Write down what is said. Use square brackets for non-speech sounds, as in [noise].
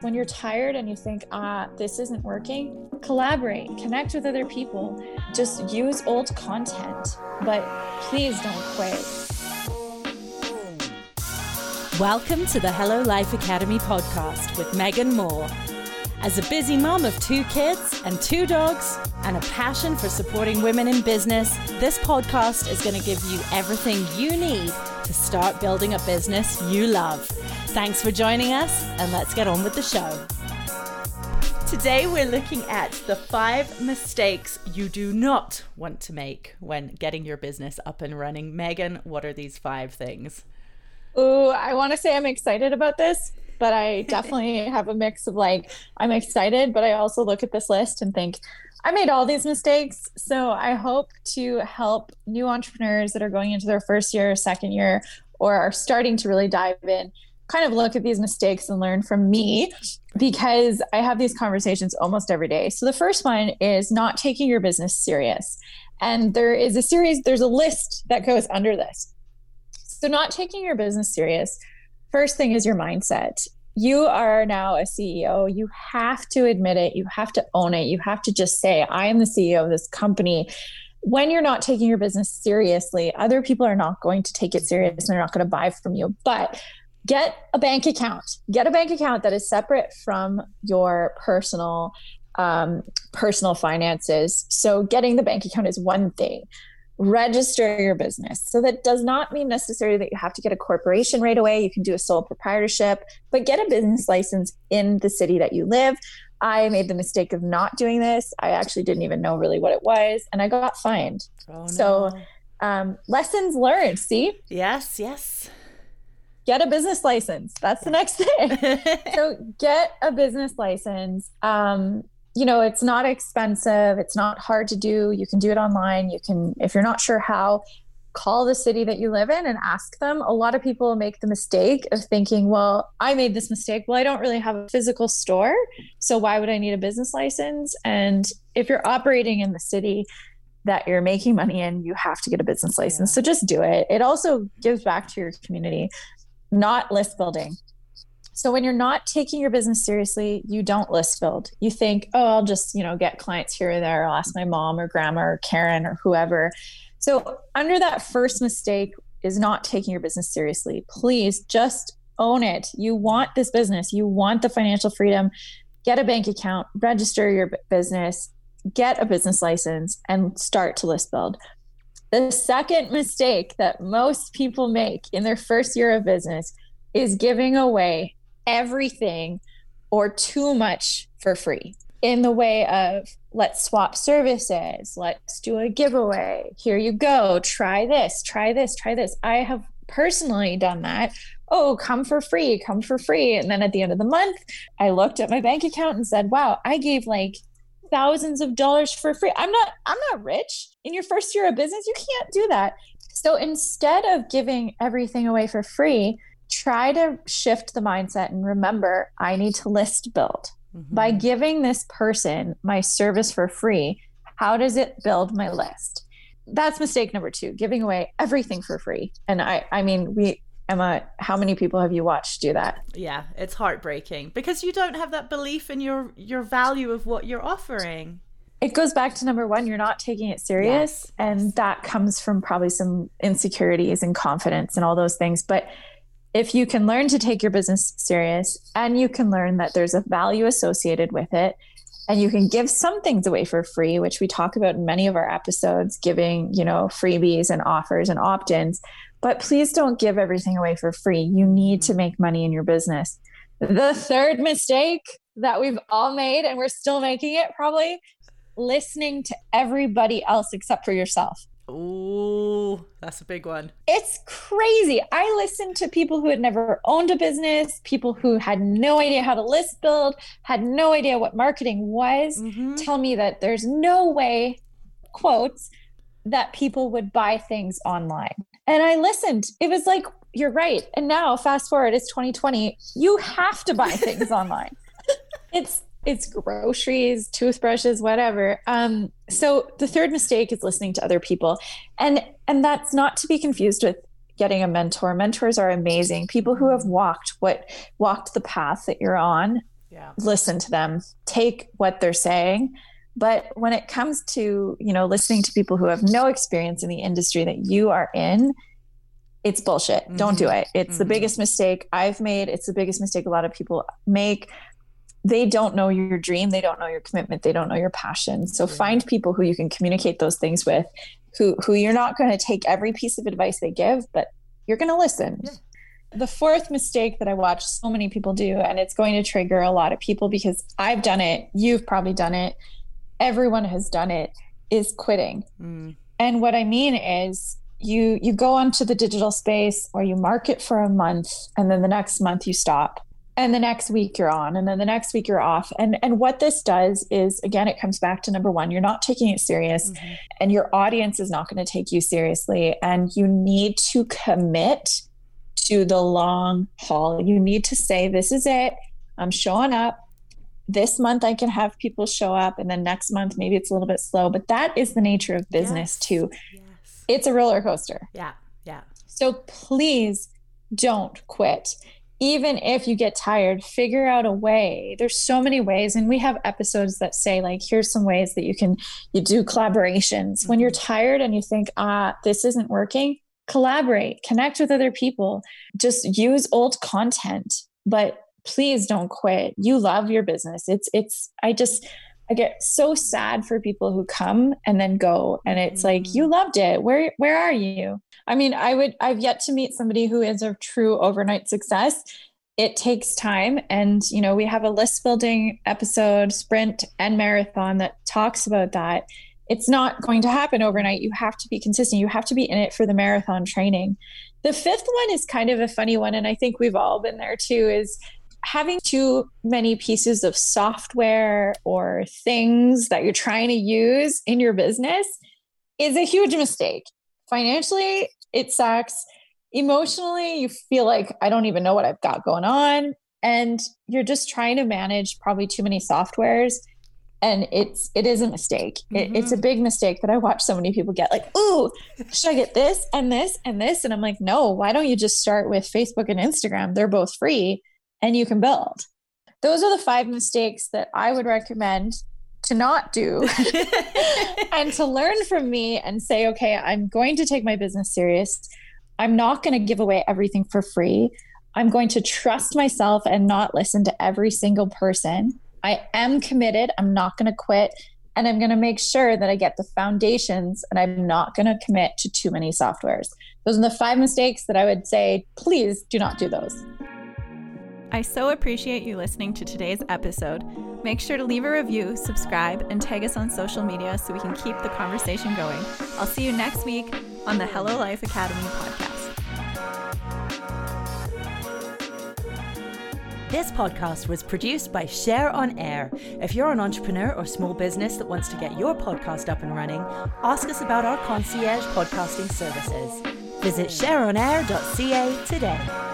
when you're tired and you think, ah, this isn't working, collaborate, connect with other people, just use old content, but please don't quit. Welcome to the Hello Life Academy podcast with Megan Moore. As a busy mom of two kids and two dogs, and a passion for supporting women in business, this podcast is going to give you everything you need to start building a business you love. Thanks for joining us, and let's get on with the show. Today, we're looking at the five mistakes you do not want to make when getting your business up and running. Megan, what are these five things? Oh, I want to say I'm excited about this, but I [laughs] definitely have a mix of like, I'm excited, but I also look at this list and think, I made all these mistakes. So I hope to help new entrepreneurs that are going into their first year, second year, or are starting to really dive in kind of look at these mistakes and learn from me because I have these conversations almost every day. So the first one is not taking your business serious. And there is a series, there's a list that goes under this. So not taking your business serious. First thing is your mindset. You are now a CEO. You have to admit it. You have to own it. You have to just say, I am the CEO of this company when you're not taking your business seriously, other people are not going to take it serious and they're not going to buy from you. But get a bank account. Get a bank account that is separate from your personal um, personal finances. So getting the bank account is one thing. Register your business. So that does not mean necessarily that you have to get a corporation right away. You can do a sole proprietorship but get a business license in the city that you live. I made the mistake of not doing this. I actually didn't even know really what it was and i got fined. Oh, no. so um, lessons learned see? Yes yes get a business license. That's the next thing. [laughs] so get a business license. Um, you know, it's not expensive. It's not hard to do. You can do it online. You can, if you're not sure how, call the city that you live in and ask them. A lot of people make the mistake of thinking, well, I made this mistake. Well, I don't really have a physical store. So why would I need a business license? And if you're operating in the city, that you're making money in, you have to get a business license. Yeah. So just do it. It also gives back to your community not list building. So when you're not taking your business seriously, you don't list build. You think, oh, I'll just, you know, get clients here or there. I'll ask my mom or grandma or Karen or whoever. So under that first mistake is not taking your business seriously. Please just own it. You want this business. You want the financial freedom. Get a bank account, register your business, get a business license, and start to list build. The second mistake that most people make in their first year of business is giving away everything or too much for free in the way of let's swap services, let's do a giveaway. Here you go, try this, try this, try this. I have personally done that. Oh, come for free, come for free. And then at the end of the month, I looked at my bank account and said, wow, I gave like thousands of dollars for free. I'm not I'm not rich. In your first year of business, you can't do that. So instead of giving everything away for free, try to shift the mindset and remember I need to list build. Mm-hmm. By giving this person my service for free, how does it build my list? That's mistake number 2, giving away everything for free. And I I mean, we Emma, how many people have you watched do that? Yeah, it's heartbreaking because you don't have that belief in your your value of what you're offering. It goes back to number 1, you're not taking it serious yes. and that comes from probably some insecurities and confidence and all those things, but if you can learn to take your business serious and you can learn that there's a value associated with it and you can give some things away for free which we talk about in many of our episodes giving you know freebies and offers and opt-ins but please don't give everything away for free. You need to make money in your business. The third mistake that we've all made, and we're still making it probably, listening to everybody else except for yourself. Ooh, that's a big one. It's crazy. I listened to people who had never owned a business, people who had no idea how to list build, had no idea what marketing was, mm-hmm. tell me that there's no way, quotes, that people would buy things online. And I listened. It was like, you're right. And now, fast forward, it's 2020. You have to buy things [laughs] online. It's it's groceries, toothbrushes, whatever. Um, so the third mistake is listening to other people, and and that's not to be confused with getting a mentor. Mentors are amazing. People who have walked what walked the path that you're on yeah. listen to them, take what they're saying. But when it comes to, you know, listening to people who have no experience in the industry that you are in, it's bullshit. Mm-hmm. Don't do mm-hmm. it. It's mm-hmm. the biggest mistake I've made. It's the biggest mistake a lot of people make. They don't know your dream. They don't know your commitment. They don't know your passion. So yeah. find people who you can communicate those things with, who who you're not going to take every piece of advice they give, but you're going to listen. Yeah. The fourth mistake that I watch so many people do, and it's going to trigger a lot of people because I've done it, you've probably done it, everyone has done it, is quitting. Mm. And what I mean is you you go onto the digital space or you market for a month and then the next month you stop and the next week you're on and then the next week you're off and and what this does is again it comes back to number 1 you're not taking it serious mm-hmm. and your audience is not going to take you seriously and you need to commit to the long haul you need to say this is it i'm showing up this month I can have people show up and then next month maybe it's a little bit slow but that is the nature of business yes. too yes it's a roller coaster. Yeah. Yeah. So please don't quit. Even if you get tired, figure out a way. There's so many ways and we have episodes that say like here's some ways that you can you do collaborations. Mm-hmm. When you're mm-hmm. tired and you think, "Ah, this isn't working," collaborate, connect with other people. Just use old content, but please don't quit. You love your business. It's it's I just I get so sad for people who come and then go and it's mm-hmm. like you loved it. Where where are you? I mean, I would I've yet to meet somebody who is a true overnight success. It takes time and you know, we have a list building episode, sprint and marathon that talks about that. It's not going to happen overnight. You have to be consistent. You have to be in it for the marathon training. The fifth one is kind of a funny one and I think we've all been there too is having too many pieces of software or things that you're trying to use in your business is a huge mistake. Financially, it sucks. Emotionally, you feel like I don't even know what I've got going on. And you're just trying to manage probably too many softwares. And it's it is a mistake. Mm-hmm. It, it's a mm-hmm. big mistake that I watch so many people get like, "Ooh, should I get this and this and this?" And I'm like, "No, why don't you just start with Facebook and Instagram? They're both free and you can build. Those are the five mistakes that I would recommend to not do [laughs] and to learn from me and say, okay, I'm going to take my business serious. I'm not going to give away everything for free. I'm going to trust myself and not listen to every single person. I am committed. I'm not going to quit. And I'm going to make sure that I get the foundations and I'm not going to commit to too many softwares. Those are the five mistakes that I would say, please do not do those. I so appreciate you listening to today's episode. Make sure to leave a review, subscribe, and tag us on social media so we can keep the conversation going. I'll see you next week on the Hello Life Academy podcast. This podcast was produced by Share on Air. If you're an entrepreneur or small business that wants to get your podcast up and running, ask us about our concierge podcasting services. Visit shareonair.ca today.